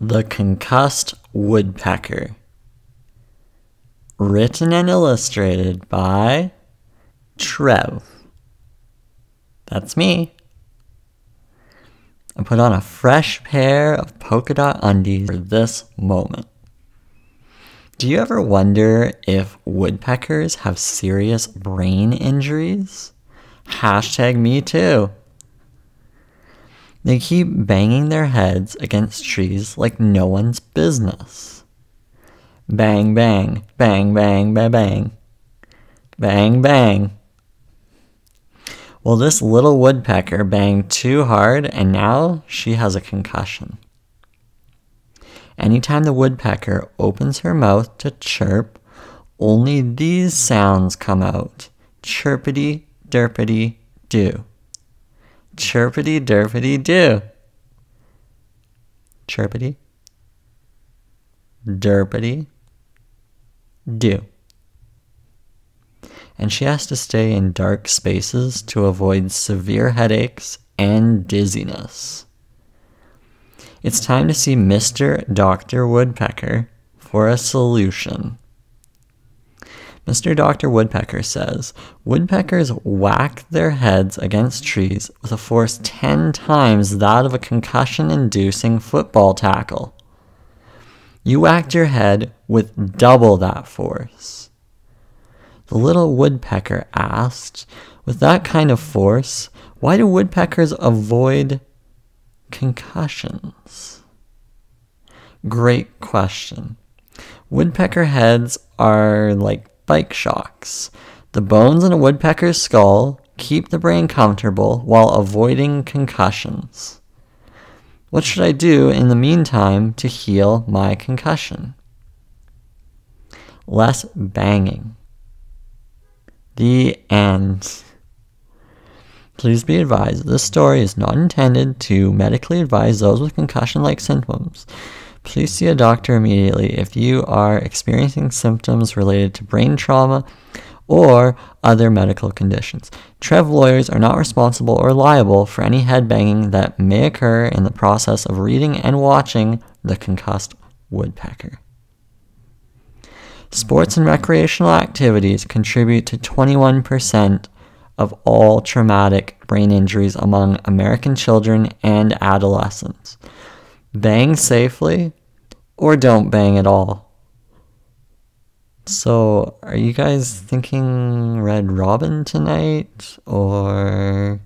The Concussed Woodpecker. Written and illustrated by Trev. That's me. I put on a fresh pair of polka dot undies for this moment. Do you ever wonder if woodpeckers have serious brain injuries? Hashtag me too. They keep banging their heads against trees like no one's business. Bang, bang, bang, bang, bang, bang. Bang, bang. Well, this little woodpecker banged too hard and now she has a concussion. Anytime the woodpecker opens her mouth to chirp, only these sounds come out chirpity, derpity, do. Chirpity derpity do. Chirpity derpity do. And she has to stay in dark spaces to avoid severe headaches and dizziness. It's time to see Mr. Dr. Woodpecker for a solution. Mr. Dr. Woodpecker says woodpeckers whack their heads against trees with a force 10 times that of a concussion inducing football tackle. You whacked your head with double that force. The little woodpecker asked, With that kind of force, why do woodpeckers avoid concussions? Great question. Woodpecker heads are like bike shocks. The bones in a woodpecker's skull keep the brain comfortable while avoiding concussions. What should I do in the meantime to heal my concussion? Less banging. The end. Please be advised this story is not intended to medically advise those with concussion like symptoms. Please see a doctor immediately if you are experiencing symptoms related to brain trauma or other medical conditions. Trev lawyers are not responsible or liable for any head banging that may occur in the process of reading and watching The Concussed Woodpecker. Sports and recreational activities contribute to 21% of all traumatic brain injuries among American children and adolescents. Bang safely or don't bang at all. So, are you guys thinking Red Robin tonight? Or